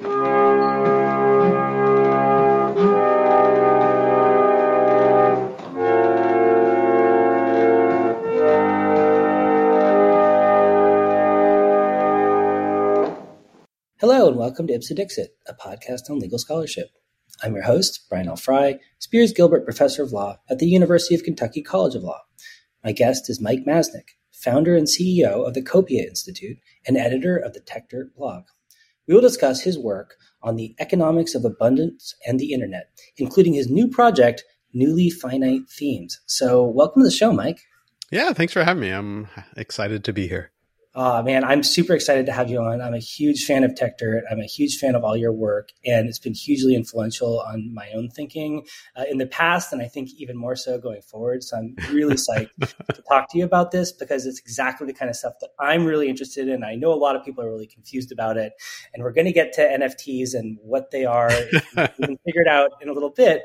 Hello, and welcome to Ipse Dixit, a podcast on legal scholarship. I'm your host, Brian L. Frye, Spears Gilbert Professor of Law at the University of Kentucky College of Law. My guest is Mike Masnick, founder and CEO of the Copia Institute and editor of the Techdirt blog. We will discuss his work on the economics of abundance and the internet, including his new project, Newly Finite Themes. So, welcome to the show, Mike. Yeah, thanks for having me. I'm excited to be here. Uh, man, I'm super excited to have you on. I'm a huge fan of Techdirt. I'm a huge fan of all your work, and it's been hugely influential on my own thinking uh, in the past, and I think even more so going forward. So I'm really psyched to talk to you about this because it's exactly the kind of stuff that I'm really interested in. I know a lot of people are really confused about it, and we're going to get to NFTs and what they are. we can figure it out in a little bit.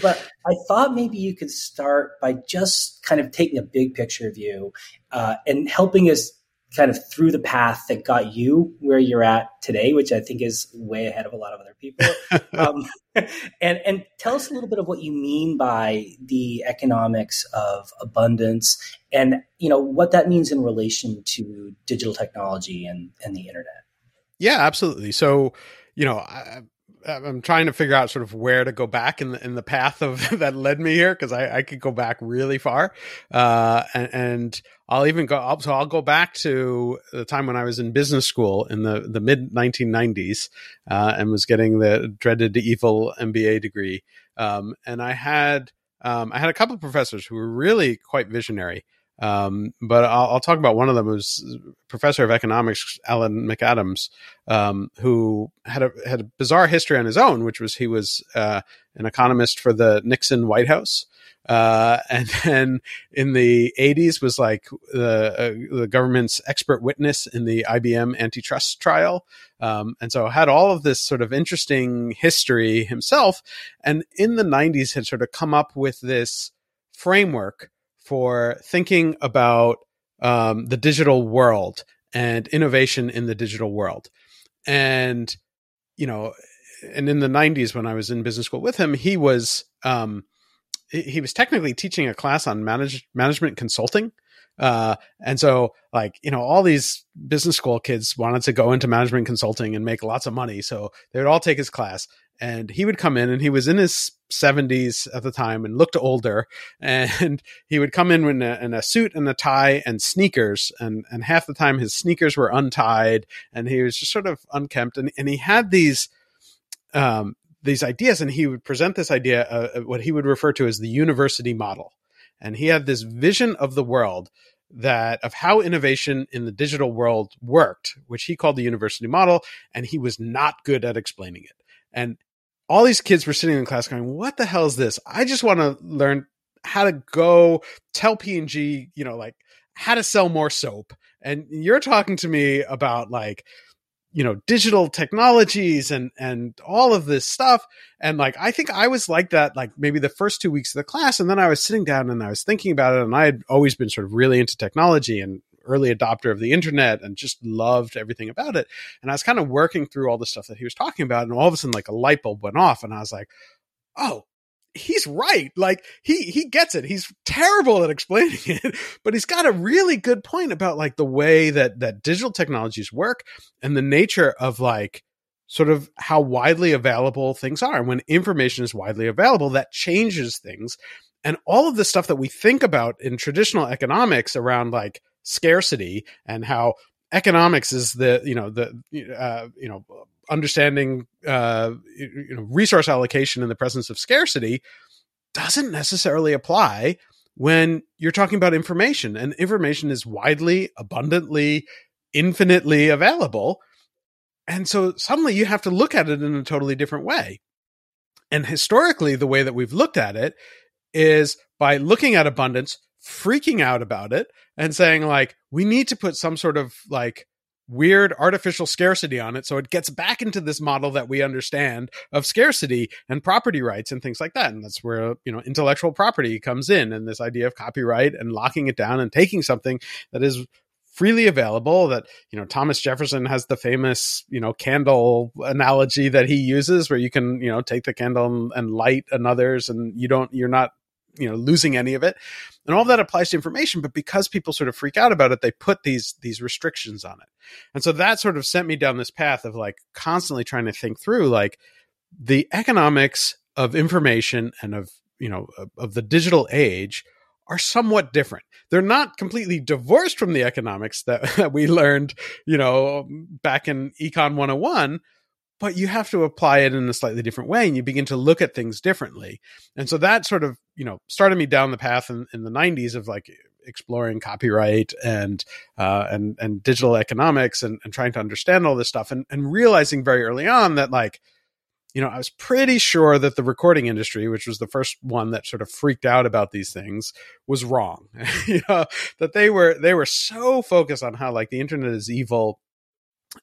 But I thought maybe you could start by just kind of taking a big picture view uh, and helping us kind of through the path that got you where you're at today, which I think is way ahead of a lot of other people. um, and and tell us a little bit of what you mean by the economics of abundance, and you know what that means in relation to digital technology and and the internet. Yeah, absolutely. So you know. I, I'm trying to figure out sort of where to go back in the in the path of that led me here because I, I could go back really far, uh, and, and I'll even go. So I'll go back to the time when I was in business school in the the mid 1990s, uh, and was getting the dreaded evil MBA degree. Um, and I had um, I had a couple of professors who were really quite visionary. Um, but I'll, I'll, talk about one of them was professor of economics, Alan McAdams, um, who had a had a bizarre history on his own, which was he was uh, an economist for the Nixon White House. Uh, and then in the 80s was like the, uh, the government's expert witness in the IBM antitrust trial. Um, and so had all of this sort of interesting history himself. And in the 90s had sort of come up with this framework for thinking about um, the digital world and innovation in the digital world. And, you know, and in the 90s when I was in business school with him, he was, um, he was technically teaching a class on manage, management consulting. Uh, and so like, you know, all these business school kids wanted to go into management consulting and make lots of money. So they would all take his class and he would come in and he was in his 70s at the time and looked older and he would come in in a, in a, suit and a tie and sneakers and, and half the time his sneakers were untied and he was just sort of unkempt and, and he had these um, these ideas and he would present this idea uh, what he would refer to as the university model and he had this vision of the world that of how innovation in the digital world worked which he called the university model and he was not good at explaining it and all these kids were sitting in class going, what the hell is this? I just want to learn how to go tell P&G, you know, like how to sell more soap. And you're talking to me about like, you know, digital technologies and, and all of this stuff. And like, I think I was like that, like maybe the first two weeks of the class. And then I was sitting down and I was thinking about it. And I had always been sort of really into technology and early adopter of the internet and just loved everything about it. And I was kind of working through all the stuff that he was talking about, and all of a sudden, like a light bulb went off, and I was like, oh, he's right. Like he he gets it. He's terrible at explaining it, but he's got a really good point about like the way that that digital technologies work and the nature of like sort of how widely available things are. And when information is widely available, that changes things. And all of the stuff that we think about in traditional economics around like scarcity and how economics is the you know the uh, you know understanding uh, you know resource allocation in the presence of scarcity doesn't necessarily apply when you're talking about information and information is widely abundantly infinitely available. And so suddenly you have to look at it in a totally different way. And historically the way that we've looked at it is by looking at abundance freaking out about it and saying like we need to put some sort of like weird artificial scarcity on it so it gets back into this model that we understand of scarcity and property rights and things like that. And that's where you know intellectual property comes in and this idea of copyright and locking it down and taking something that is freely available that you know thomas jefferson has the famous you know candle analogy that he uses where you can you know take the candle and, light another's and you don't you're not you know losing any of it and all that applies to information but because people sort of freak out about it they put these these restrictions on it and so that sort of sent me down this path of like constantly trying to think through like the economics of information and of you know of, of the digital age are somewhat different. They're not completely divorced from the economics that, that we learned, you know, back in Econ 101, but you have to apply it in a slightly different way and you begin to look at things differently. And so that sort of, you know, started me down the path in, in the 90s of like exploring copyright and uh, and and digital economics and, and trying to understand all this stuff and, and realizing very early on that like you know, I was pretty sure that the recording industry, which was the first one that sort of freaked out about these things, was wrong. you know, that they were they were so focused on how like the internet is evil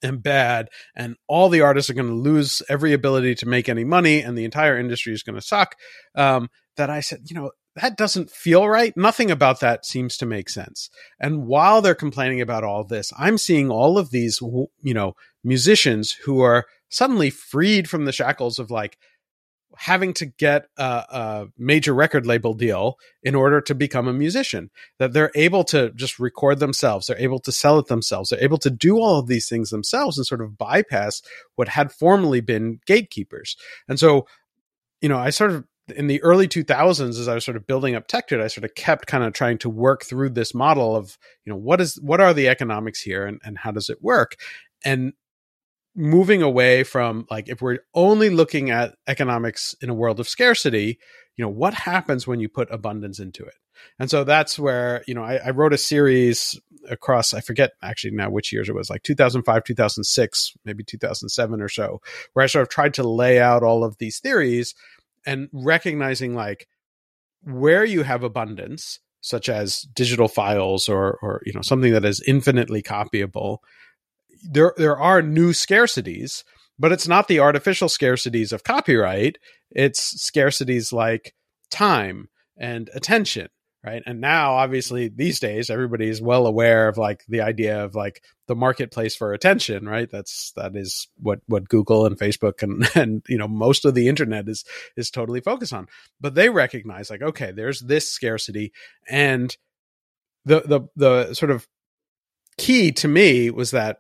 and bad and all the artists are going to lose every ability to make any money and the entire industry is going to suck um, that i said you know that doesn't feel right. Nothing about that seems to make sense. And while they're complaining about all this i'm seeing all of these you know musicians who are suddenly freed from the shackles of like having to get a, a, major record label deal in order to become a musician that they're able to just record themselves they're able to sell it themselves they're able to do all of these things themselves and sort of bypass what had formerly been gatekeepers. And so you know i sort of in the early 2000s as i was sort of building up TechDirt i sort of kept kind of trying to work through this model of you know what is what are the economics here and, and how does it work? And moving away from like if we're only looking at economics in a world of scarcity you know what happens when you put abundance into it? And so that's where you know I, I, wrote a series across i forget actually now which years it was like 2005 2006 maybe 2007 or so where i sort of tried to lay out all of these theories and recognizing like where you have abundance such as digital files or or you know something that is infinitely copyable there there are new scarcities, but it's not the artificial scarcities of copyright. It's scarcities like time and attention, right? And now, obviously, these days, everybody is well aware of like the idea of like the marketplace for attention, right? That's that is what what Google and Facebook and and you know most of the internet is is totally focused on. But they recognize like, okay, there's this scarcity, and the the the sort of key to me was that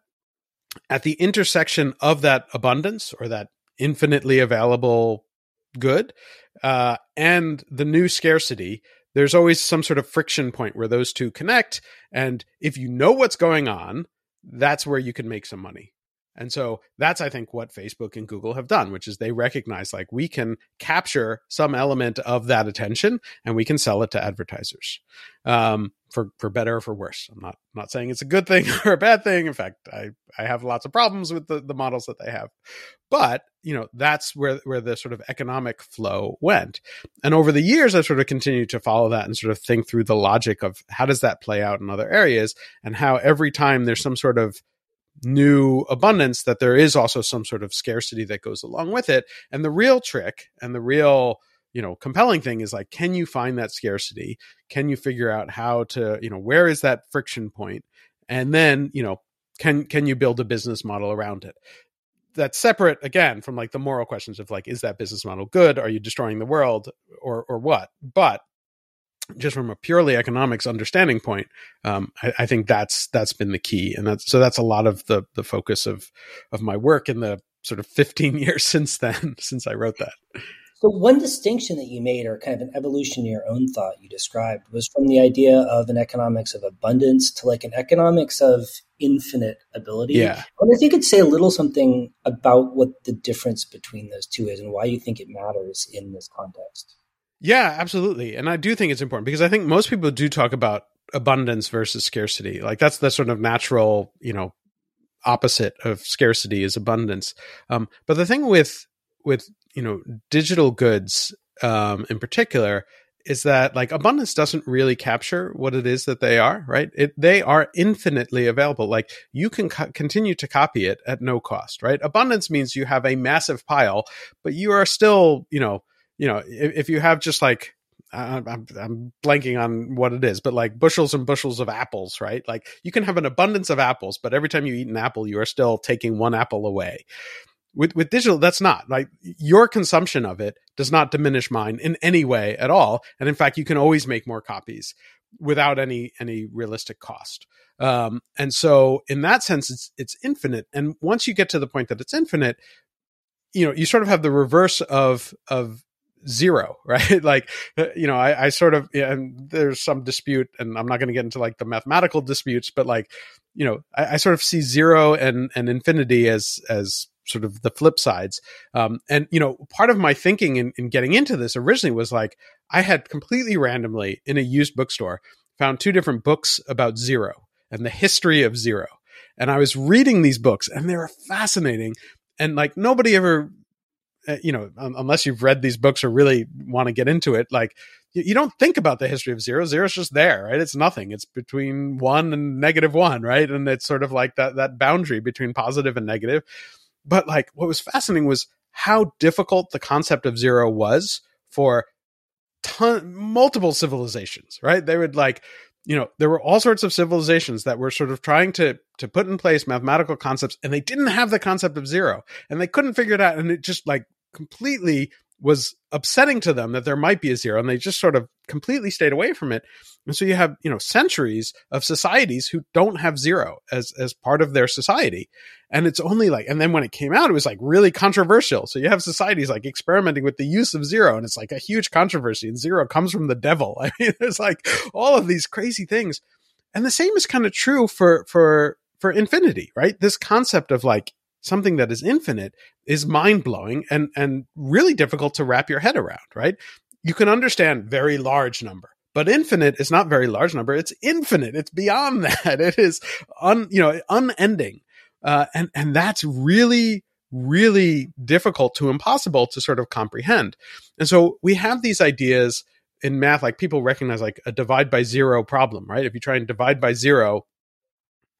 at the intersection of that abundance or that infinitely available good uh, and the new scarcity, there's always some sort of friction point where those two connect. And if you know what's going on, that's where you can make some money. And so that's, I think, what Facebook and Google have done, which is they recognize like we can capture some element of that attention and we can sell it to advertisers. Um, for for better or for worse. I'm not not saying it's a good thing or a bad thing. In fact, I I have lots of problems with the, the models that they have. But, you know, that's where where the sort of economic flow went. And over the years I've sort of continued to follow that and sort of think through the logic of how does that play out in other areas and how every time there's some sort of new abundance that there is also some sort of scarcity that goes along with it. And the real trick and the real you know compelling thing is like can you find that scarcity? Can you figure out how to you know where is that friction point? And then you know can can you build a business model around it? That's separate again from like the moral questions of like is that business model good? Are you destroying the world? Or or what? But just from a purely economics understanding point um, I, I, think that's that's been the key and that's so that's a lot of the the focus of of my work in the sort of 15 years since then since i wrote that so one distinction that you made, or kind of an evolution in your own thought you described, was from the idea of an economics of abundance to like an economics of infinite ability. Yeah. And I think you could say a little something about what the difference between those two is and why you think it matters in this context. Yeah, absolutely. And I do think it's important because I think most people do talk about abundance versus scarcity. Like that's the sort of natural, you know, opposite of scarcity is abundance. Um, but the thing with with you know digital goods um, in particular is that like abundance doesn't really capture what it is that they are right it, they are infinitely available like you can co- continue to copy it at no cost right abundance means you have a massive pile but you are still you know you know if, if you have just like I'm, I'm blanking on what it is, but like bushels and bushels of apples, right? Like you can have an abundance of apples, but every time you eat an apple, you are still taking one apple away. With with digital, that's not like your consumption of it does not diminish mine in any way at all, and in fact, you can always make more copies without any any realistic cost. Um, and so, in that sense, it's it's infinite. And once you get to the point that it's infinite, you know, you sort of have the reverse of of zero, right? like, uh, you know, I, I sort of, and there's some dispute, and I'm not going to get into like the mathematical disputes, but like, you know, I, I, sort of see zero and and infinity as as sort of the flip sides. Um, and you know, part of my thinking in, in getting into this originally was like I had completely randomly in a used bookstore found two different books about zero and the history of zero. And I was reading these books and they were fascinating. And like nobody ever, Uh, you know, unless you've read these books or really want to get into it, like you don't think about the history of zero. Zero is just there, right? It's nothing. It's between one and negative one, right? And it's sort of like that that boundary between positive and negative. But like what was fascinating was how difficult the concept of zero was for ton multiple civilizations, right? They would like you know there were all sorts of civilizations that were sort of trying to to put in place mathematical concepts and they didn't have the concept of zero and they couldn't figure it out and it just like completely was upsetting to them that there might be a zero and they just sort of completely stayed away from it. And so you have you know centuries of societies who don't have zero as as part of their society. And it's only like and then when it came out it was like really controversial. So you have societies like experimenting with the use of zero and it's like a huge controversy and zero comes from the devil. I mean there's like all of these crazy things. And the same is kind of true for for for infinity right? This concept of like something that is infinite is mind blowing and and really difficult to wrap your head around, right? You can understand very large number, but infinite is not very large number. It's infinite. It's beyond that. It is un, you know, unending. Uh, and, and that's really, really difficult to impossible to sort of comprehend. And so we have these ideas in math, like people recognize like a divide by zero problem, right? If you try and divide by zero,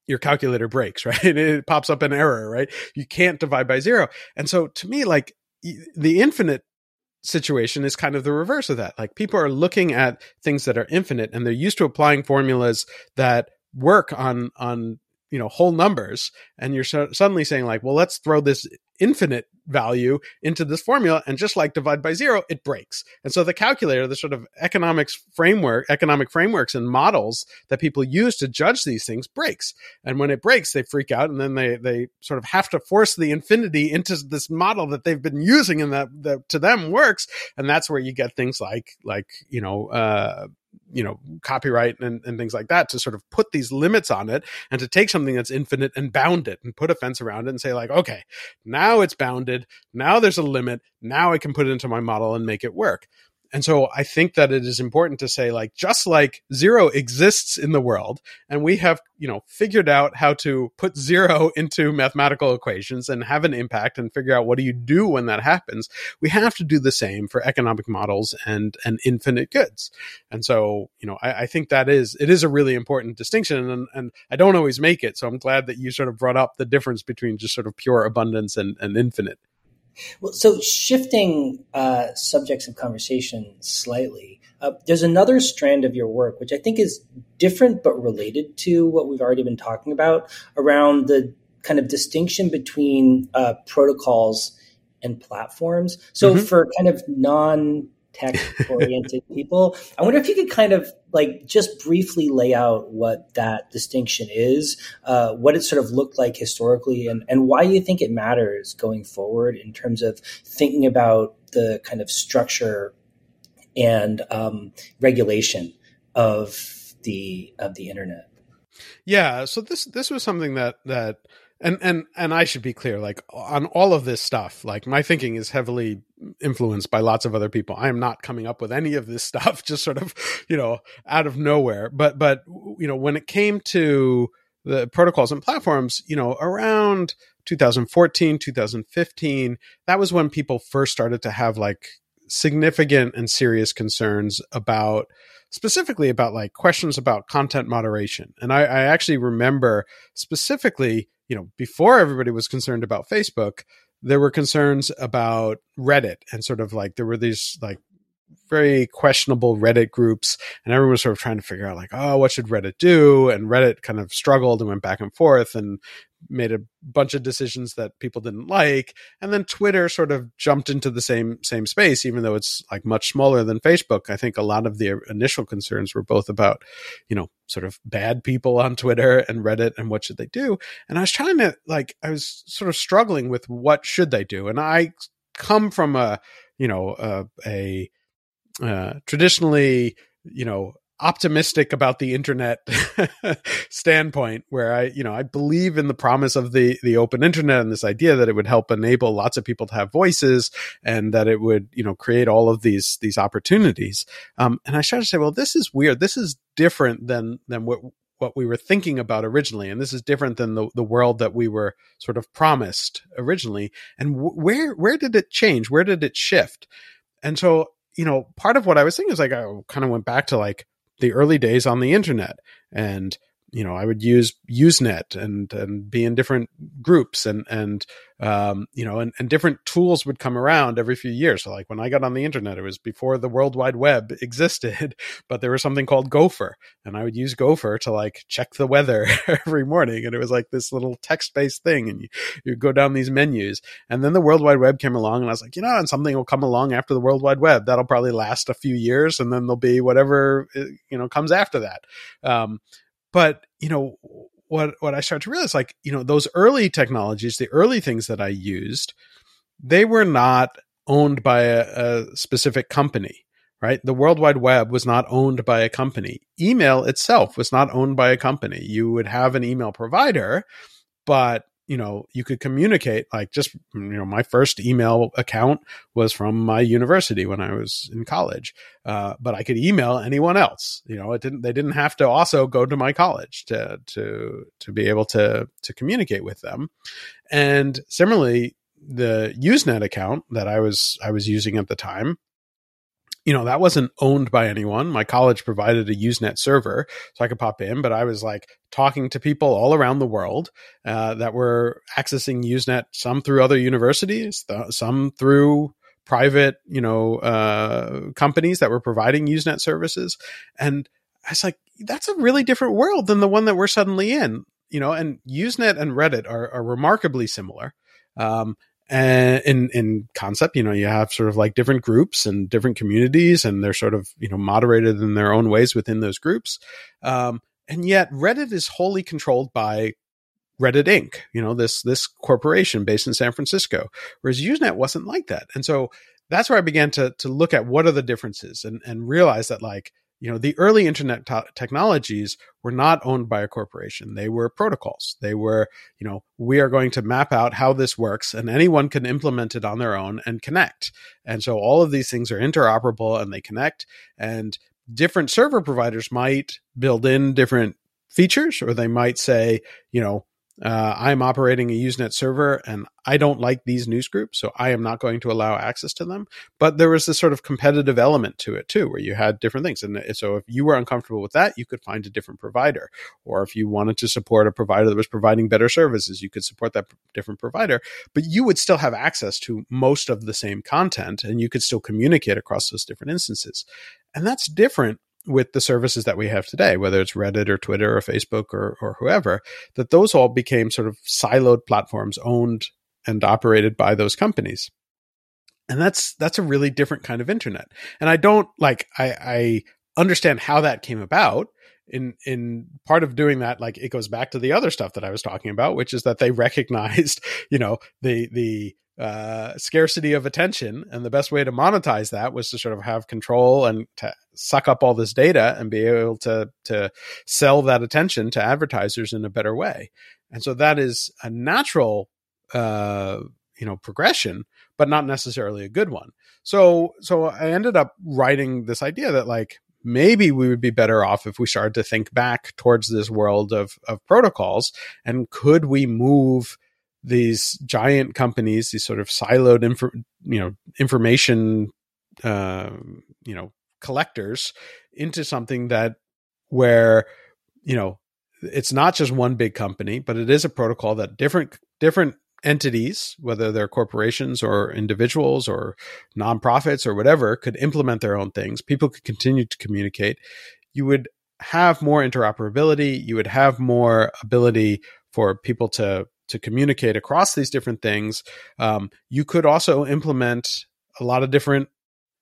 your calculator breaks, right? It pops up an error, right? You can't divide by zero. And so to me, like the infinite situation is kind of the reverse of that. Like people are looking at things that are infinite and they're used to applying formulas that work on, on, you know, whole numbers. And you're so- suddenly saying like, well, let's throw this infinite value into this formula and just like divide by zero it breaks. And so the calculator the sort of economics framework economic frameworks and models that people use to judge these things breaks. And when it breaks they freak out and then they they sort of have to force the infinity into this model that they've been using and that, that to them works. And that's where you get things like like you know uh you know copyright and, and things like that to sort of put these limits on it and to take something that's infinite and bound it and put a fence around it and say like okay now it's bounded now there's a limit. Now i can put it into my model and make it work and so I think that it is important to say, like, just like zero exists in the world, and we have, you know, figured out how to put zero into mathematical equations and have an impact and figure out what do you do when that happens, we have to do the same for economic models and and infinite goods. And so, you know, I, I think that is it is a really important distinction, and and I don't always make it. So I'm glad that you sort of brought up the difference between just sort of pure abundance and, and infinite. Well, so shifting uh, subjects of conversation slightly, uh, there's another strand of your work which I think is different but related to what we've already been talking about around the kind of distinction between uh, protocols and platforms. So mm-hmm. for kind of non tech oriented people. I wonder if you could kind of like just briefly lay out what that distinction is, uh, what it sort of looked like historically, and, and why you think it matters going forward in terms of thinking about the kind of structure and um, regulation of the of the internet. Yeah, so this this was something that that and and and I should be clear, like on all of this stuff, like my thinking is heavily influenced by lots of other people. I am not coming up with any of this stuff just sort of, you know, out of nowhere. But but you know, when it came to the protocols and platforms, you know, around 2014, 2015, that was when people first started to have like significant and serious concerns about specifically about like questions about content moderation. And I, I actually remember specifically you know, before everybody was concerned about Facebook, there were concerns about Reddit and sort of like there were these like very questionable Reddit groups, and everyone was sort of trying to figure out like, oh, what should Reddit do? And Reddit kind of struggled and went back and forth and made a bunch of decisions that people didn't like and then twitter sort of jumped into the same same space even though it's like much smaller than facebook. I think a lot of the initial concerns were both about you know sort of bad people on twitter and reddit and what should they do? And i was trying to like i was sort of struggling with what should they do? And i come from a you know a, a uh, traditionally you know optimistic about the internet standpoint where i you know i believe in the promise of the the open internet and this idea that it would help enable lots of people to have voices and that it would you know create all of these these opportunities. Um, and i started to say well this is weird. This is different than than what what we were thinking about originally. And this is different than the, the world that we were sort of promised originally. And where where did it change? Where did it shift? And so you know part of what i was thinking is like i kind of went back to like the early days on the internet and you know i would use usenet and and be in different groups and and um, you know and, and different tools would come around every few years. So like when i got on the internet it was before the world wide web existed but there was something called gopher and i would use gopher to like check the weather every morning and it was like this little text based thing and you, you go down these menus. And then the world wide web came along and i was like you know and something will come along after the world wide web. That'll probably last a few years and then there'll be whatever uh, you know comes after that. Um, but you know what what I started to realize, like you know, those early technologies, the early things that I used, they were not owned by a, a specific company right? The World Wide Web was not owned by a company. Email itself was not owned by a company. You would have an email provider, but you know you could communicate like just you know my first email account was from my university when i was in college uh, but i could email anyone else you know it didn't they didn't have to also go to my college to to to be able to to communicate with them. And similarly the usenet account that i was i was using at the time you know, that wasn't owned by anyone. My college provided a Usenet server so I could pop in, but I was like talking to people all around the world uh, that were accessing Usenet, some through other universities, th- some through private, you know, uh, companies that were providing Usenet services. And I was like, that's a really different world than the one that we're suddenly in, you know, and Usenet and Reddit are, are remarkably similar. Um, and in in concept you know you have sort of like different groups and different communities and they're sort of you know moderated in their own ways within those groups. Um, and yet reddit is wholly controlled by reddit inc you know this this corporation based in san francisco whereas usenet wasn't like that. And so that's where i began to to look at what are the differences and and realize that like you know the early internet technologies were not owned by a corporation. They were protocols. They were you know we are going to map out how this works and anyone can implement it on their own and connect. And so all of these things are interoperable and they connect. And different server providers might build in different features or they might say you know uh, I'm operating a Usenet server and I don't like these news groups, so I am not going to allow access to them. But there was this sort of competitive element to it too, where you had different things. And so if you were uncomfortable with that, you could find a different provider. Or if you wanted to support a provider that was providing better services, you could support that different provider. But you would still have access to most of the same content and you could still communicate across those different instances. And that's different with the services that we have today, whether it's Reddit or Twitter or Facebook or, or whoever, that those all became sort of siloed platforms owned and operated by those companies. And that's that's a really different kind of internet. And I don't like I, I understand how that came about. In in part of doing that, like it goes back to the other stuff that I was talking about, which is that they recognized, you know, the the uh, scarcity of attention. And the best way to monetize that was to sort of have control and to suck up all this data and be able to, to sell that attention to advertisers in a better way. And so that is a natural, uh, you know, progression, but not necessarily a good one. So, so I ended up writing this idea that like, maybe we would be better off if we started to think back towards this world of, of protocols and could we move these giant companies, these sort of siloed, info, you know, information, uh, you know, collectors into something that where, you know, it's not just one big company, but it is a protocol that different different entities, whether they're corporations or individuals or nonprofits or whatever, could implement their own things. People could continue to communicate. You would have more interoperability. You would have more ability for people to to communicate across these different things. Um, you could also implement a lot of different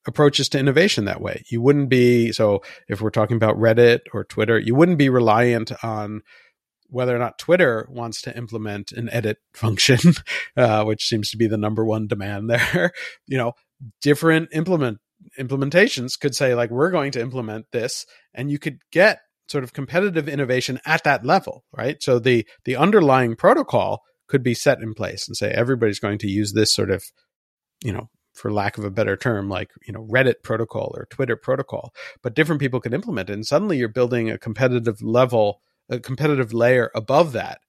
approaches to innovation that way. You wouldn't be so if we're talking about Reddit or Twitter, you wouldn't be reliant on whether or not Twitter wants to implement an edit function, uh, which seems to be the number one demand there. you know, different implement implementations could say like we're going to implement this, and you could get sort of competitive innovation at that level, right? So the the underlying protocol could be set in place and say everybody's going to use this sort of, you know, for lack of a better term, like you know Reddit protocol or Twitter protocol, but different people can implement it, and suddenly you're building a competitive level a competitive layer above that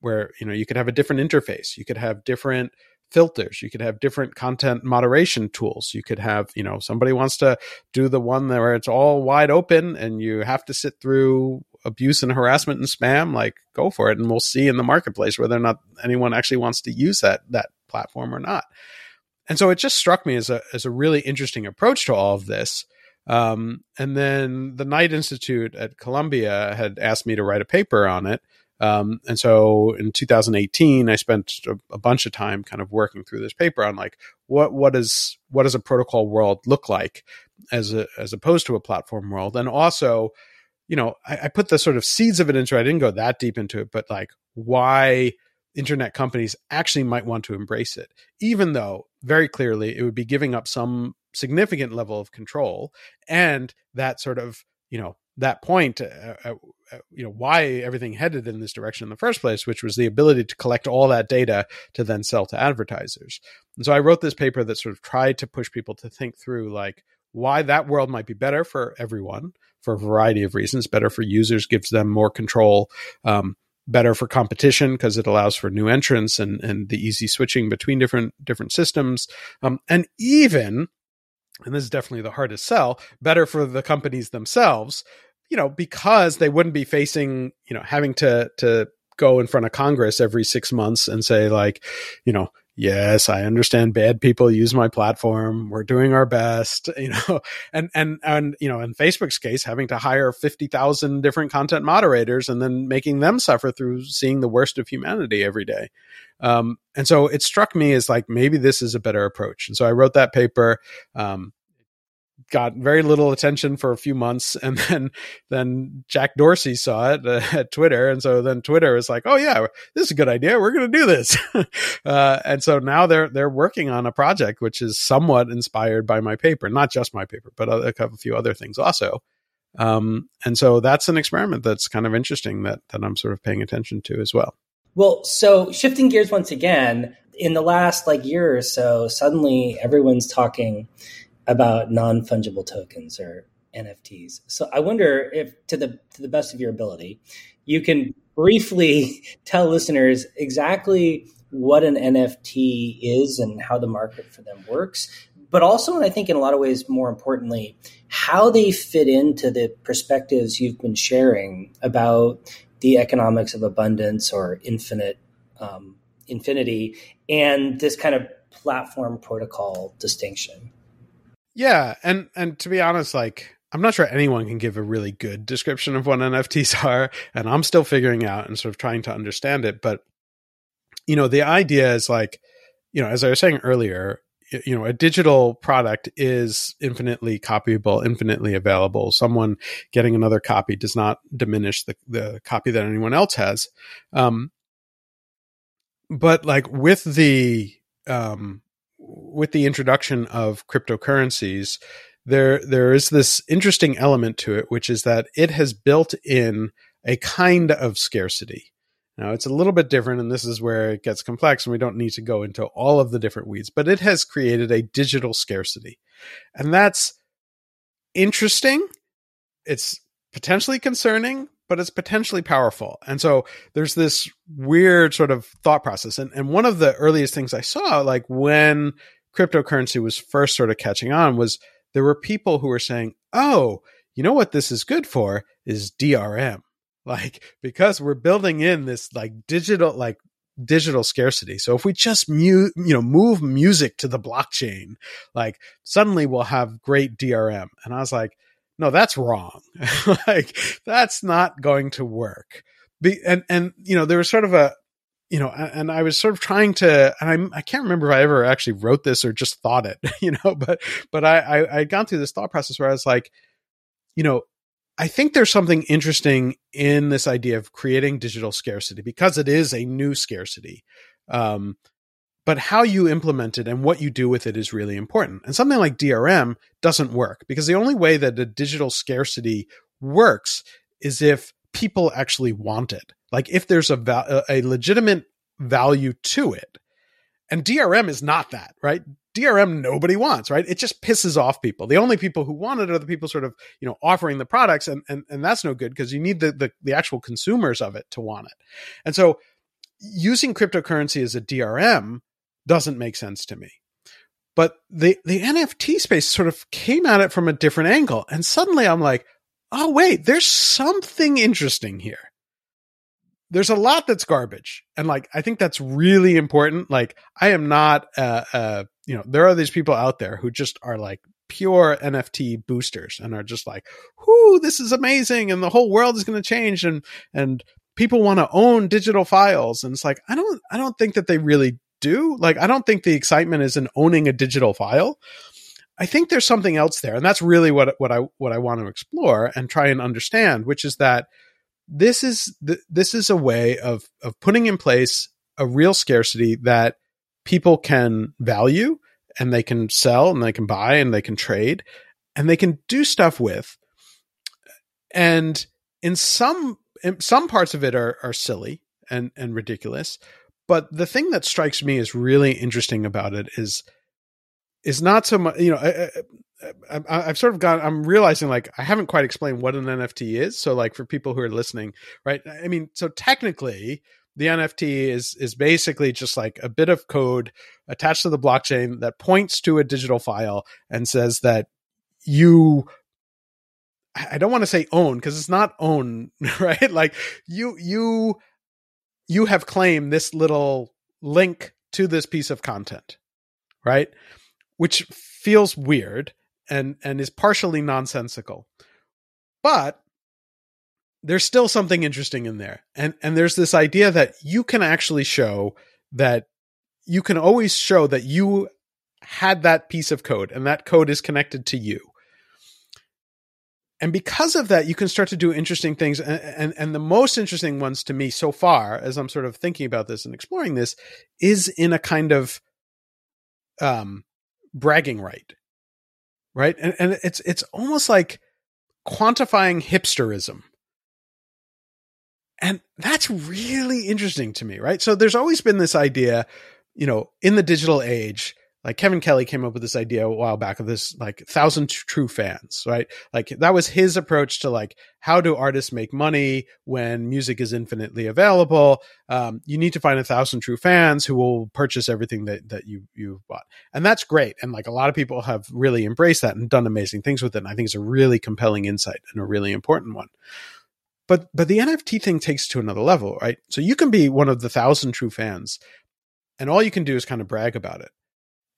where you know you could have a different interface you could have different filters. You could have different content moderation tools. You could have you know somebody wants to do the one where it's all wide open and you have to sit through abuse and harassment and spam like go for it. And we'll see in the marketplace whether or not anyone actually wants to use that that platform or not. And so it just struck me as a as a really interesting approach to all of this. Um, and then the Knight Institute at Columbia had asked me to write a paper on it. Um, and so in 2018, I spent a, a, bunch of time kind of working through this paper on like what what is what does a protocol world look like as a, as opposed to a platform world, and also, you know, I, I put the sort of seeds of it into. I didn't go that deep into it, but like why internet companies actually might want to embrace it, even though very clearly it would be giving up some significant level of control and that sort of you know that point uh, uh, uh, you know why everything headed in this direction in the first place which was the ability to collect all that data to then sell to advertisers. And so i wrote this paper that sort of tried to push people to think through like why that world might be better for everyone for a variety of reasons. Better for users gives them more control um, better for competition because it allows for new entrants and and the easy switching between different different systems. Um, and even and this is definitely the hardest sell, better for the companies themselves, you know, because they wouldn't be facing, you know, having to to go in front of Congress every six months and say like, you know, yes, I understand bad people use my platform. We're doing our best, you know, and, and, and, you know, in Facebook's case, having to hire 50,000 different content moderators and then making them suffer through seeing the worst of humanity every day. Um, and so it struck me as like, maybe this is a better approach. And so I wrote that paper. Um, got very little attention for a few months and then then Jack Dorsey saw it uh, at Twitter and so then Twitter was like oh yeah this is a good idea. We're going to do this. Uh, and so now they're they're working on a project which is somewhat inspired by my paper not just my paper but a, a few other things also. Um, and so that's an experiment that's kind of interesting that that I'm sort of paying attention to as well. Well so shifting gears once again in the last like year or so suddenly everyone's talking about non fungible tokens or NFTs. So I wonder if, to the to the best of your ability, you can briefly tell listeners exactly what an NFT is and how the market for them works, but also, and I think in a lot of ways, more importantly, how they fit into the perspectives you've been sharing about the economics of abundance or infinite um, infinity and this kind of platform protocol distinction. Yeah, and and to be honest, like I'm not sure anyone can give a really good description of what NFTs are, and I'm still figuring out and sort of trying to understand it. But you know, the idea is like, you know, as I was saying earlier, you know, a digital product is infinitely copyable, infinitely available. Someone getting another copy does not diminish the the copy that anyone else has. Um, but like with the um with the introduction of cryptocurrencies, there there is this interesting element to it, which is that it has built in a kind of scarcity. Now it's a little bit different, and this is where it gets complex, and we don't need to go into all of the different weeds, but it has created a digital scarcity. And that's interesting. It's potentially concerning, but it's potentially powerful. And so there's this weird sort of thought process. And, and one of the earliest things I saw, like when cryptocurrency was first sort of catching on, was there were people who were saying, oh, you know what this is good for is DRM. Like, because we're building in this like digital, like digital scarcity. So if we just mu- you know move music to the blockchain, like suddenly we'll have great DRM. And I was like, no, that's wrong. like that's not going to work. Be- and and you know there was sort of a you know, and I was sort of trying to, and I, I can't remember if I ever actually wrote this or just thought it, you know, but, but I, I, I had gone through this thought process where I was like, you know, I think there's something interesting in this idea of creating digital scarcity because it is a new scarcity. Um, but how you implement it and what you do with it is really important. And something like DRM doesn't work because the only way that a digital scarcity works is if people actually want it. Like if there's a a legitimate value to it. And DRM is not that, right? DRM nobody wants, right? It just pisses off people. The only people who want it are the people sort of, you know, offering the products and and, and that's no good because you need the, the the actual consumers of it to want it. And so using cryptocurrency as a DRM doesn't make sense to me. But the the NFT space sort of came at it from a different angle and suddenly I'm like, "Oh wait, there's something interesting here." there's a lot that's garbage and like i think that's really important like i am not uh uh you know there are these people out there who just are like pure nft boosters and are just like whoo this is amazing and the whole world is going to change and and people want to own digital files and it's like i don't i don't think that they really do. Like i don't think the excitement is in owning a digital file. I think there's something else there and that's really what what i what i want to explore and try and understand which is that this is th- this is a way of of putting in place a real scarcity that people can value and they can sell and they can buy and they can trade and they can do stuff with. And in some in some parts of it are are silly and and ridiculous but the thing that strikes me as really interesting about it is is not so much you know I, I, have sort of gone i'm realizing like i haven't quite explained what an nft is. So like for people who are listening right i mean so technically the nft is is basically just like a bit of code attached to the blockchain that points to a digital file and says that you i don't want to say own because it's not own right? Like you you you have claimed this little link to this piece of content right which feels weird and and is partially nonsensical. But there's still something interesting in there. And and there's this idea that you can actually show that you can always show that you had that piece of code and that code is connected to you. And because of that, you can start to do interesting things. And, and, and the most interesting ones to me so far, as I'm sort of thinking about this and exploring this, is in a kind of um, bragging right right? And, and it's it's almost like quantifying hipsterism. And that's really interesting to me right? So there's always been this idea you know in the digital age like Kevin Kelly came up with this idea a while back of this like thousand true fans, right? Like that was his approach to like how do artists make money when music is infinitely available? Um, you need to find a thousand true fans who will purchase everything that that you you bought, and that's great. And like a lot of people have really embraced that and done amazing things with it. And I think it's a really compelling insight and a really important one. But but the NFT thing takes to another level, right? So you can be one of the thousand true fans, and all you can do is kind of brag about it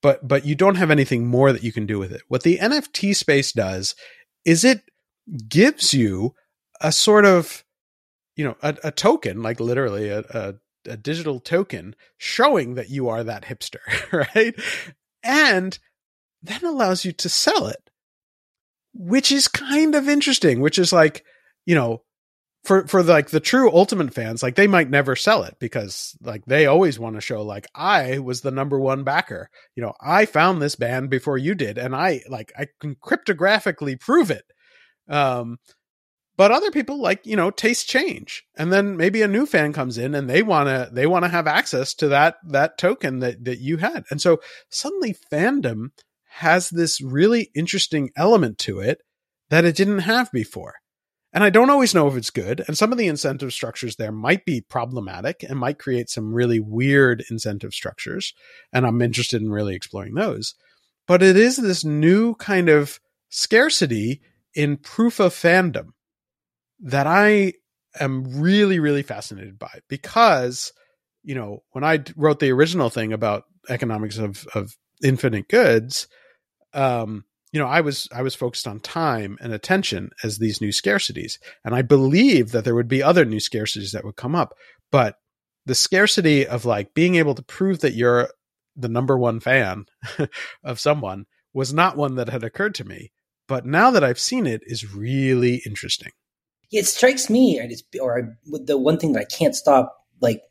but but you don't have anything more that you can do with it. What the NFT space does is it gives you a sort of you know a, a token, like literally a, a, a digital token, showing that you are that hipster, right? And then allows you to sell it, which is kind of interesting. Which is like you know for for like the true ultimate fans like they might never sell it because like they always want to show like i was the number one backer. You know i found this band before you did and i like i can cryptographically prove it. Um but other people like you know taste change. And then maybe a new fan comes in and they want to they want to have access to that that token that that you had. And so suddenly fandom has this really interesting element to it that it didn't have before and I don't always know if it's good. And some of the incentive structures there might be problematic and might create some really weird incentive structures. And I'm interested in really exploring those. But it is this new kind of scarcity in proof of fandom that I am really, really fascinated by because you know, when I wrote the original thing about economics of of infinite goods, um, you know, I was I was focused on time and attention as these new scarcities, and I believed that there would be other new scarcities that would come up, but the scarcity of like being able to prove that you're the number one fan of someone was not one that had occurred to me. But now that I've seen it, is really interesting. It strikes me, or I, the one thing that I can't stop like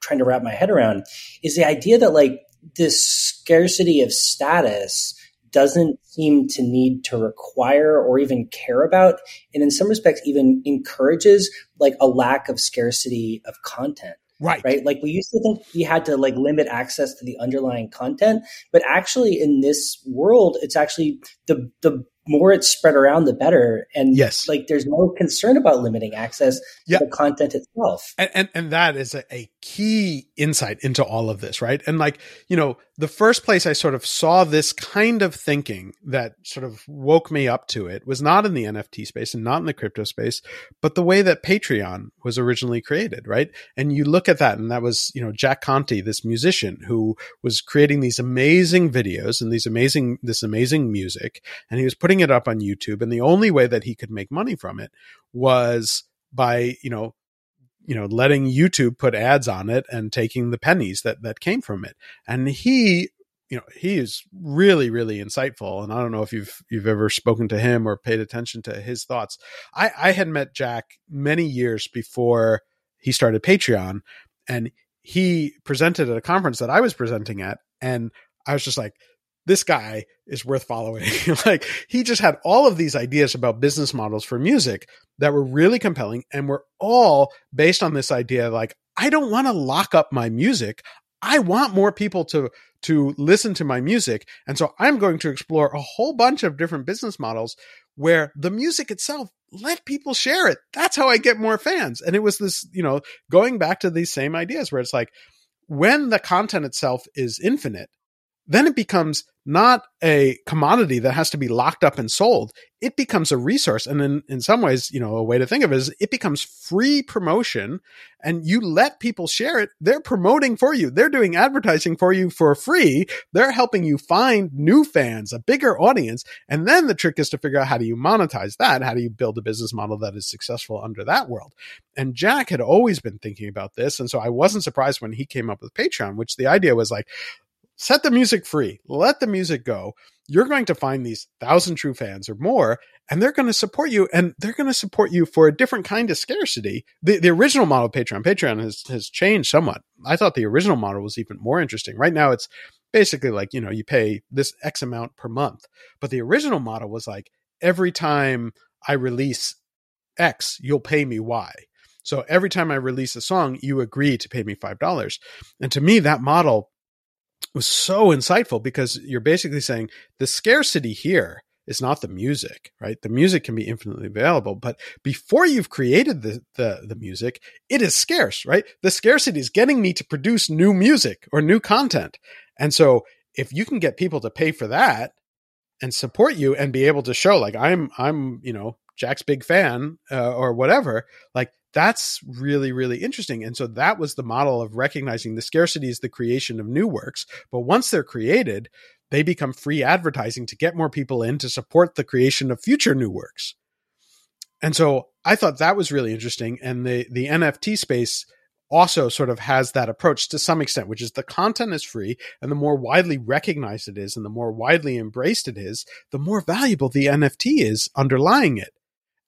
trying to wrap my head around is the idea that like this scarcity of status doesn't seem to need to require or even care about and in some respects even encourages like a lack of scarcity of content Right. Right. Like we used to think we had to like limit access to the underlying content, but actually in this world, it's actually the the more it's spread around, the better. And yes, like there's no concern about limiting access to the content itself. And, and, and that is a, a, key insight into all of this, right? And like, you know, the first place I sort of saw this kind of thinking that sort of woke me up to it was not in the NFT space and not in the crypto space, but the way that Patreon was originally created, right? And you look at that, and that was, you know, Jack Conte, this musician who was creating these amazing videos and these amazing, this amazing music, and he was putting it up on YouTube. And the only way that he could make money from it was by, you know, you know, letting YouTube put ads on it and taking the pennies that that came from it. And he, you know, he is really, really insightful. And I don't know if you've you've ever spoken to him or paid attention to his thoughts. I, I had met Jack many years before he started Patreon, and he presented at a conference that I was presenting at, and I was just like, this guy is worth following. like he just had all of these ideas about business models for music that were really compelling and were all based on this idea like I don't want to lock up my music. I want more people to to listen to my music. And so I'm going to explore a whole bunch of different business models where the music itself let people share it. That's how I get more fans. And it was this, you know, going back to these same ideas where it's like when the content itself is infinite, then it becomes not a commodity that has to be locked up and sold. It becomes a resource. And in, in some ways, you know, a way to think of it is it becomes free promotion and you let people share it. They're promoting for you. They're doing advertising for you for free. They're helping you find new fans, a bigger audience. And then the trick is to figure out how do you monetize that? How do you build a business model that is successful under that world? And Jack had always been thinking about this. And so I wasn't surprised when he came up with Patreon, which the idea was like, set the music free, let the music go. You're going to find these thousand true fans or more, and they're going to support you, and they're going to support you for a different kind of scarcity. The, the original model of Patreon, Patreon has, has changed somewhat. I thought the original model was even more interesting. Right now, it's basically like, you know, you pay this X amount per month. But the original model was like, every time I release X, you'll pay me Y. So every time I release a song, you agree to pay me $5. And to me, that model was so insightful because you're basically saying the scarcity here is not the music, right? The music can be infinitely available, but before you've created the, the, the music, it is scarce, right? The scarcity is getting me to produce new music or new content. And so if you can get people to pay for that and support you and be able to show like I'm I'm, you know, Jack's big fan uh, or whatever, like that's really really interesting. And so that was the model of recognizing the scarcity is the creation of new works. But once they're created they become free advertising to get more people in to support the creation of future new works. And so i thought that was really interesting. And the the nft space also sort of has that approach to some extent which is the content is free and the more widely recognized it is and the more widely embraced it is the more valuable the nft is underlying it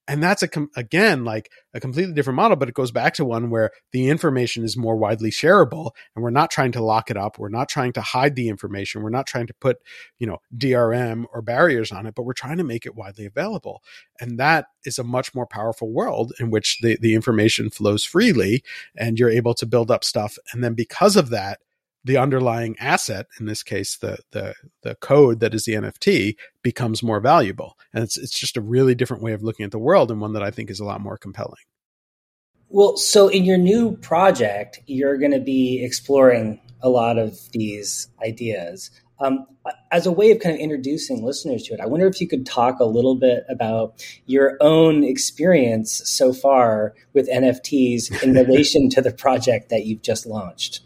and that's a com- again like a completely different model but it goes back to one where the information is more widely shareable and we're not trying to lock it up. We're not trying to hide the information. We're not trying to put you know drm or barriers on it but we're trying to make it widely available. And that is a much more powerful world in which the, the information flows freely and you're able to build up stuff. And then because of that the underlying asset, in this case, the the the code that is the NFT, becomes more valuable. And it's it's just a really different way of looking at the world, and one that I think is a lot more compelling. Well, so in your new project, you're going to be exploring a lot of these ideas. Um, as a way of kind of introducing listeners to it, I wonder if you could talk a little bit about your own experience so far with NFTs in relation to the project that you've just launched.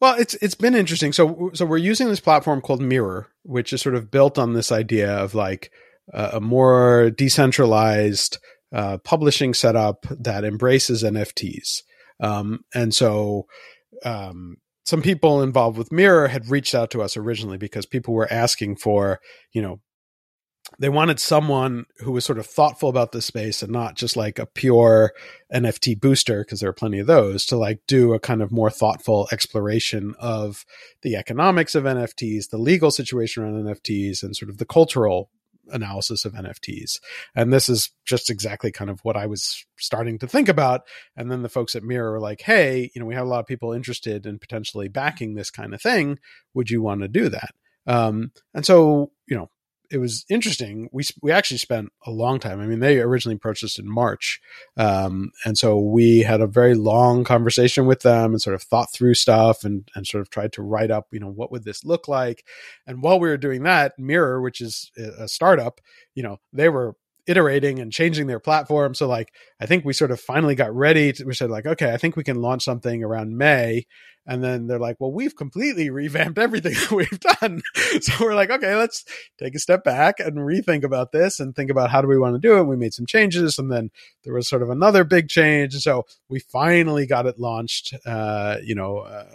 Well, it's it's been interesting. So so we're using this platform called Mirror, which is sort of built on this idea of like uh, a more decentralized uh, publishing setup that embraces NFTs. Um, and so um, some people involved with Mirror had reached out to us originally because people were asking for, you know, they wanted someone who was sort of thoughtful about the space and not just like a pure NFT booster, because there are plenty of those, to like do a kind of more thoughtful exploration of the economics of NFTs, the legal situation around NFTs, and sort of the cultural analysis of NFTs. And this is just exactly kind of what I was starting to think about. And then the folks at Mirror were like, hey, you know, we have a lot of people interested in potentially backing this kind of thing. Would you want to do that? Um, and so, you know, it was interesting. We we actually spent a long time. I mean, they originally approached us in March, um, and so we had a very long conversation with them and sort of thought through stuff and and sort of tried to write up, you know, what would this look like. And while we were doing that, Mirror, which is a startup, you know, they were iterating and changing their platform. So like I think we sort of finally got ready to we said like, okay, I think we can launch something around May. And then they're like, well, we've completely revamped everything that we've done. so we're like, okay, let's take a step back and rethink about this and think about how do we want to do it. We made some changes and then there was sort of another big change. And so we finally got it launched, uh, you know, uh,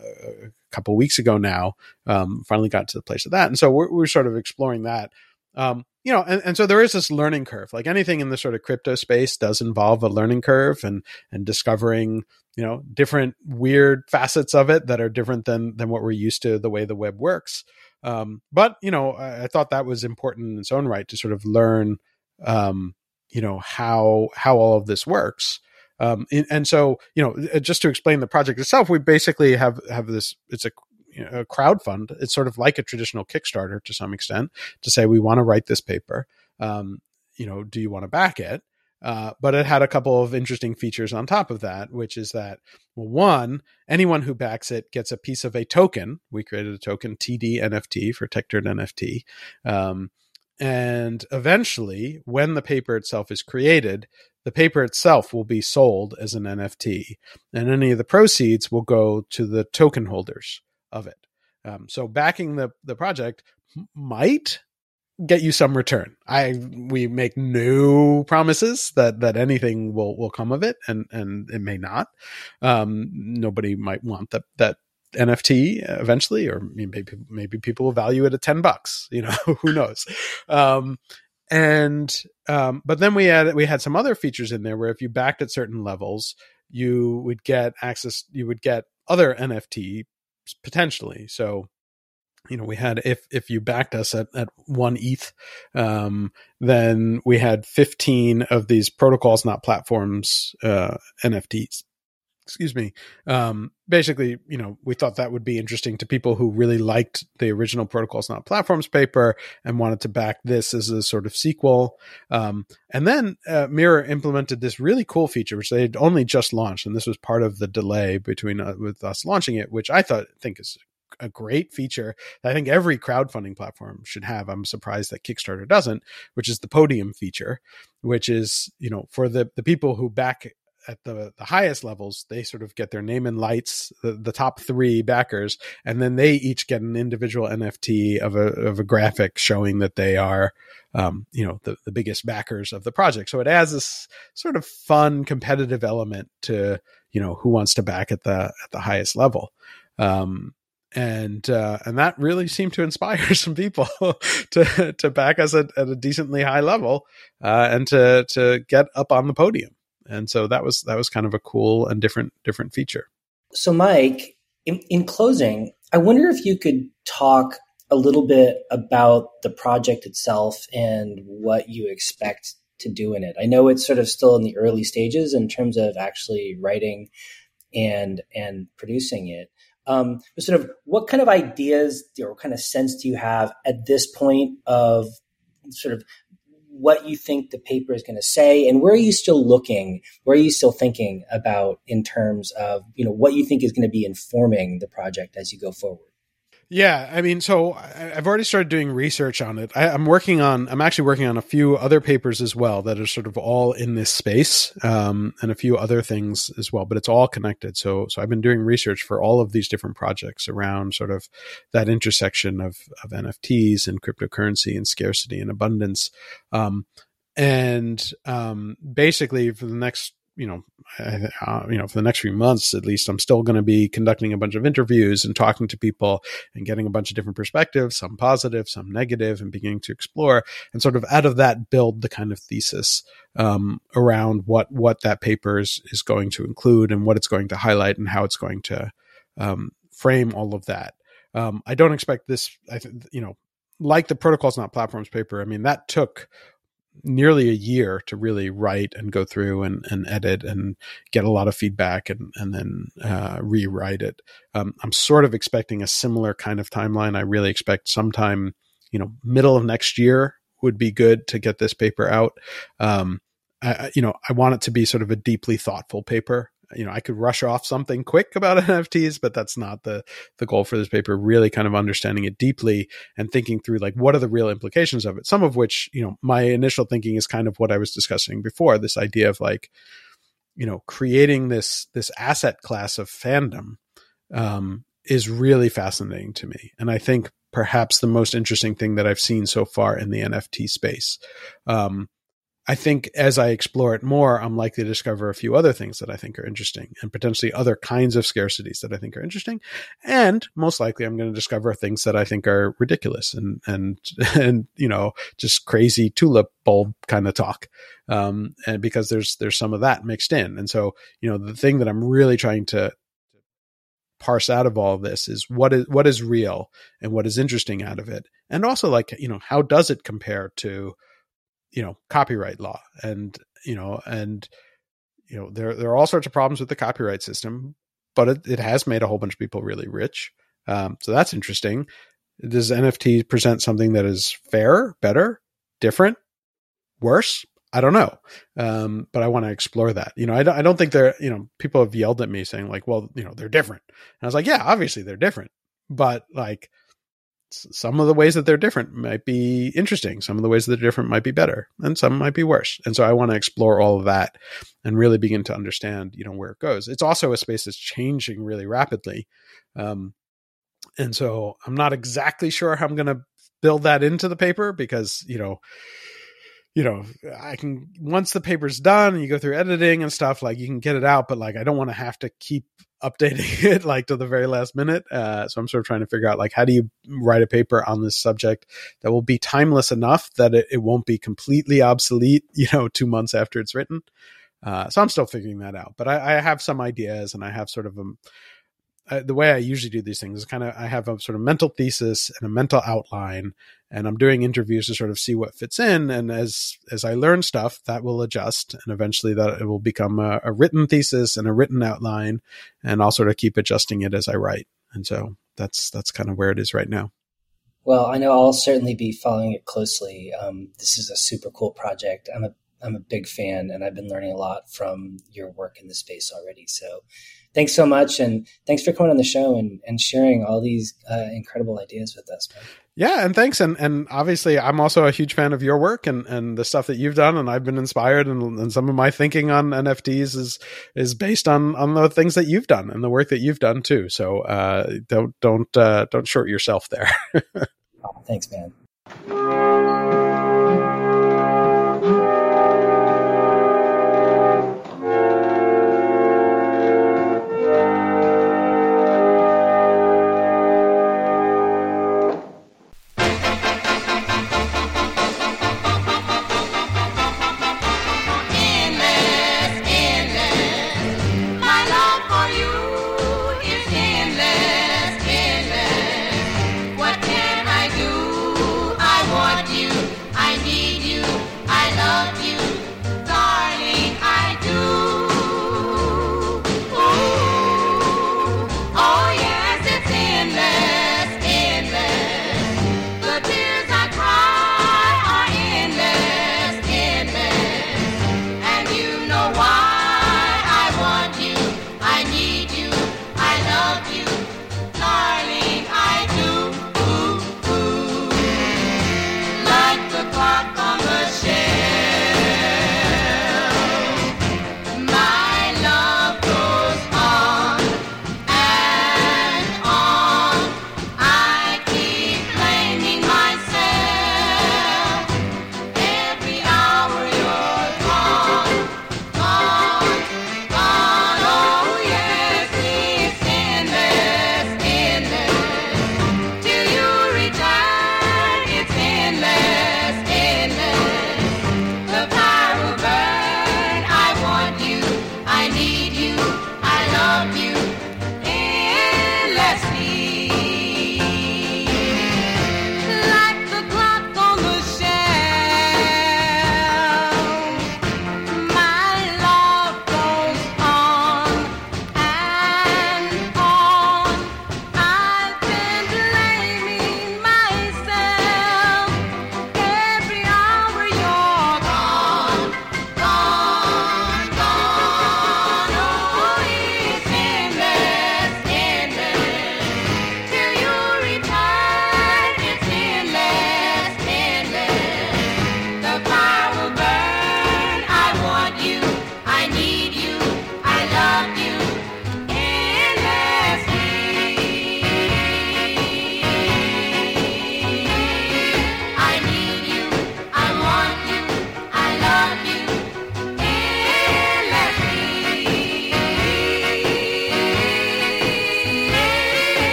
a couple weeks ago now, um, finally got to the place of that. And so we're, we're sort of exploring that. Um, you know, and, and so there is this learning curve. Like anything in the sort of crypto space does involve a learning curve and and discovering, you know, different weird facets of it that are different than than what we're used to the way the web works. Um, but you know, I, I, thought that was important in its own right to sort of learn, um, you know, how how all of this works. Um, and, and so, you know, just to explain the project itself, we basically have have this. It's a you know, a crowd fund. It's sort of like a traditional Kickstarter to some extent to say we want to write this paper. Um, you know, do you want to back it? Uh, but it had a couple of interesting features on top of that, which is that well, one, anyone who backs it gets a piece of a token. We created a token TD NFT for Techdirt NFT. Um, and eventually, when the paper itself is created, the paper itself will be sold as an NFT, and any of the proceeds will go to the token holders of it. Um, so backing the the project might get you some return. I we make no promises that that anything will will come of it, and and it may not. Um, nobody might want that that NFT eventually, or maybe maybe people will value it at ten bucks. You know, who knows? Um, and um, but then we had we had some other features in there where if you backed at certain levels, you would get access. You would get other NFT potentially. So, you know, we had if if you backed us at at one ETH, um, then we had fifteen of these protocols, not platforms, uh, NFTs. Excuse me. Um, basically, you know, we thought that would be interesting to people who really liked the original protocols, not platforms paper, and wanted to back this as a sort of sequel. Um, and then uh, Mirror implemented this really cool feature, which they had only just launched, and this was part of the delay between uh, with us launching it, which I thought think is a great feature I think every crowdfunding platform should have. I'm surprised that Kickstarter doesn't, which is the podium feature, which is, you know, for the, the people who back at the, the highest levels, they sort of get their name in lights, the, the top three backers, and then they each get an individual NFT of a of a graphic showing that they are, um, you know, the, the biggest backers of the project. So it adds this sort of fun competitive element to you know who wants to back at the at the highest level. Um, and uh, and that really seemed to inspire some people to to back us at, at a decently high level uh, and to to get up on the podium and so that was that was kind of a cool and different different feature. So mike in, in closing i wonder if you could talk a little bit about the project itself and what you expect to do in it. I know it's sort of still in the early stages in terms of actually writing and and producing it. Um, but sort of what kind of ideas or kind of sense do you have at this point of sort of what you think the paper is going to say and where are you still looking? Where are you still thinking about in terms of you know what you think is going to be informing the project as you go forward Yeah, I mean, so I've already started doing research on it. I, am working on, I'm actually working on a few other papers as well that are sort of all in this space, um, and a few other things as well. But it's all connected. So, so I've been doing research for all of these different projects around sort of that intersection of of NFTs and cryptocurrency and scarcity and abundance. Um, and um, basically, for the next you know, uh, you know, for the next few months at least, I'm still going to be conducting a bunch of interviews and talking to people and getting a bunch of different perspectives, some positive, some negative, and beginning to explore and sort of out of that build the kind of thesis um, around what what that paper is, is going to include and what it's going to highlight and how it's going to um, frame all of that. Um, I don't expect this. I you know, like the protocols not platforms paper. I mean, that took nearly a year to really write and go through and, and edit and get a lot of feedback and, and then uh, rewrite it. Um, I'm sort of expecting a similar kind of timeline. I really expect sometime, you know, middle of next year would be good to get this paper out. Um, I, you know, I want it to be sort of a deeply thoughtful paper you know, I could rush off something quick about NFTs, but that's not the the goal for this paper. Really, kind of understanding it deeply and thinking through like what are the real implications of it. Some of which, you know, my initial thinking is kind of what I was discussing before. This idea of like, you know, creating this this asset class of fandom um, is really fascinating to me, and I think perhaps the most interesting thing that I've seen so far in the NFT space. Um, I think as I explore it more, I'm likely to discover a few other things that I think are interesting and potentially other kinds of scarcities that I think are interesting. And most likely I'm going to discover things that I think are ridiculous and, and, and, you know, just crazy tulip bulb kind of talk. Um, and because there's, there's some of that mixed in. And so, you know, the thing that I'm really trying to, parse out of all of this is what is what is real and what is interesting out of it and also like you know how does it compare to you know copyright law and you know and you know there there are all sorts of problems with the copyright system but it, it has made a whole bunch of people really rich um, so that's interesting. Does nft present something that is fair better different worse? I don't know um, but i want to explore that. You know I don't, I don't think they're you know people have yelled at me saying like well you know they're different. And i was like yeah obviously they're different but like some of the ways that they're different might be interesting. Some of the ways that they're different might be better, and some might be worse. And so I want to explore all of that and really begin to understand, you know, where it goes. It's also a space that's changing really rapidly, um, and so I'm not exactly sure how I'm going to build that into the paper because you know you know, I can once the paper's done and you go through editing and stuff, like you can get it out, but like I don't want to have to keep updating it like to the very last minute. Uh, so I'm sort of trying to figure out like how do you write a paper on this subject that will be timeless enough that it, it won't be completely obsolete, you know, two months after it's written. Uh, so I'm still figuring that out, but I, I, have some ideas and I have sort of a, uh, the way I usually do these things is kind of I have a sort of mental thesis and a mental outline, and I'm doing interviews to sort of see what fits in. And as as I learn stuff, that will adjust, and eventually that it will become a, a written thesis and a written outline, and I'll sort of keep adjusting it as I write. And so that's that's kind of where it is right now. Well, I know I'll certainly be following it closely. Um, this is a super cool project. I'm a I'm a big fan, and I've been learning a lot from your work in the space already. So, thanks so much, and thanks for coming on the show and, and sharing all these uh, incredible ideas with us. Yeah, and thanks, and and obviously, I'm also a huge fan of your work and and the stuff that you've done, and I've been inspired, and, and some of my thinking on NFTs is is based on on the things that you've done and the work that you've done too. So, uh, don't don't uh, don't short yourself there. oh, thanks, man.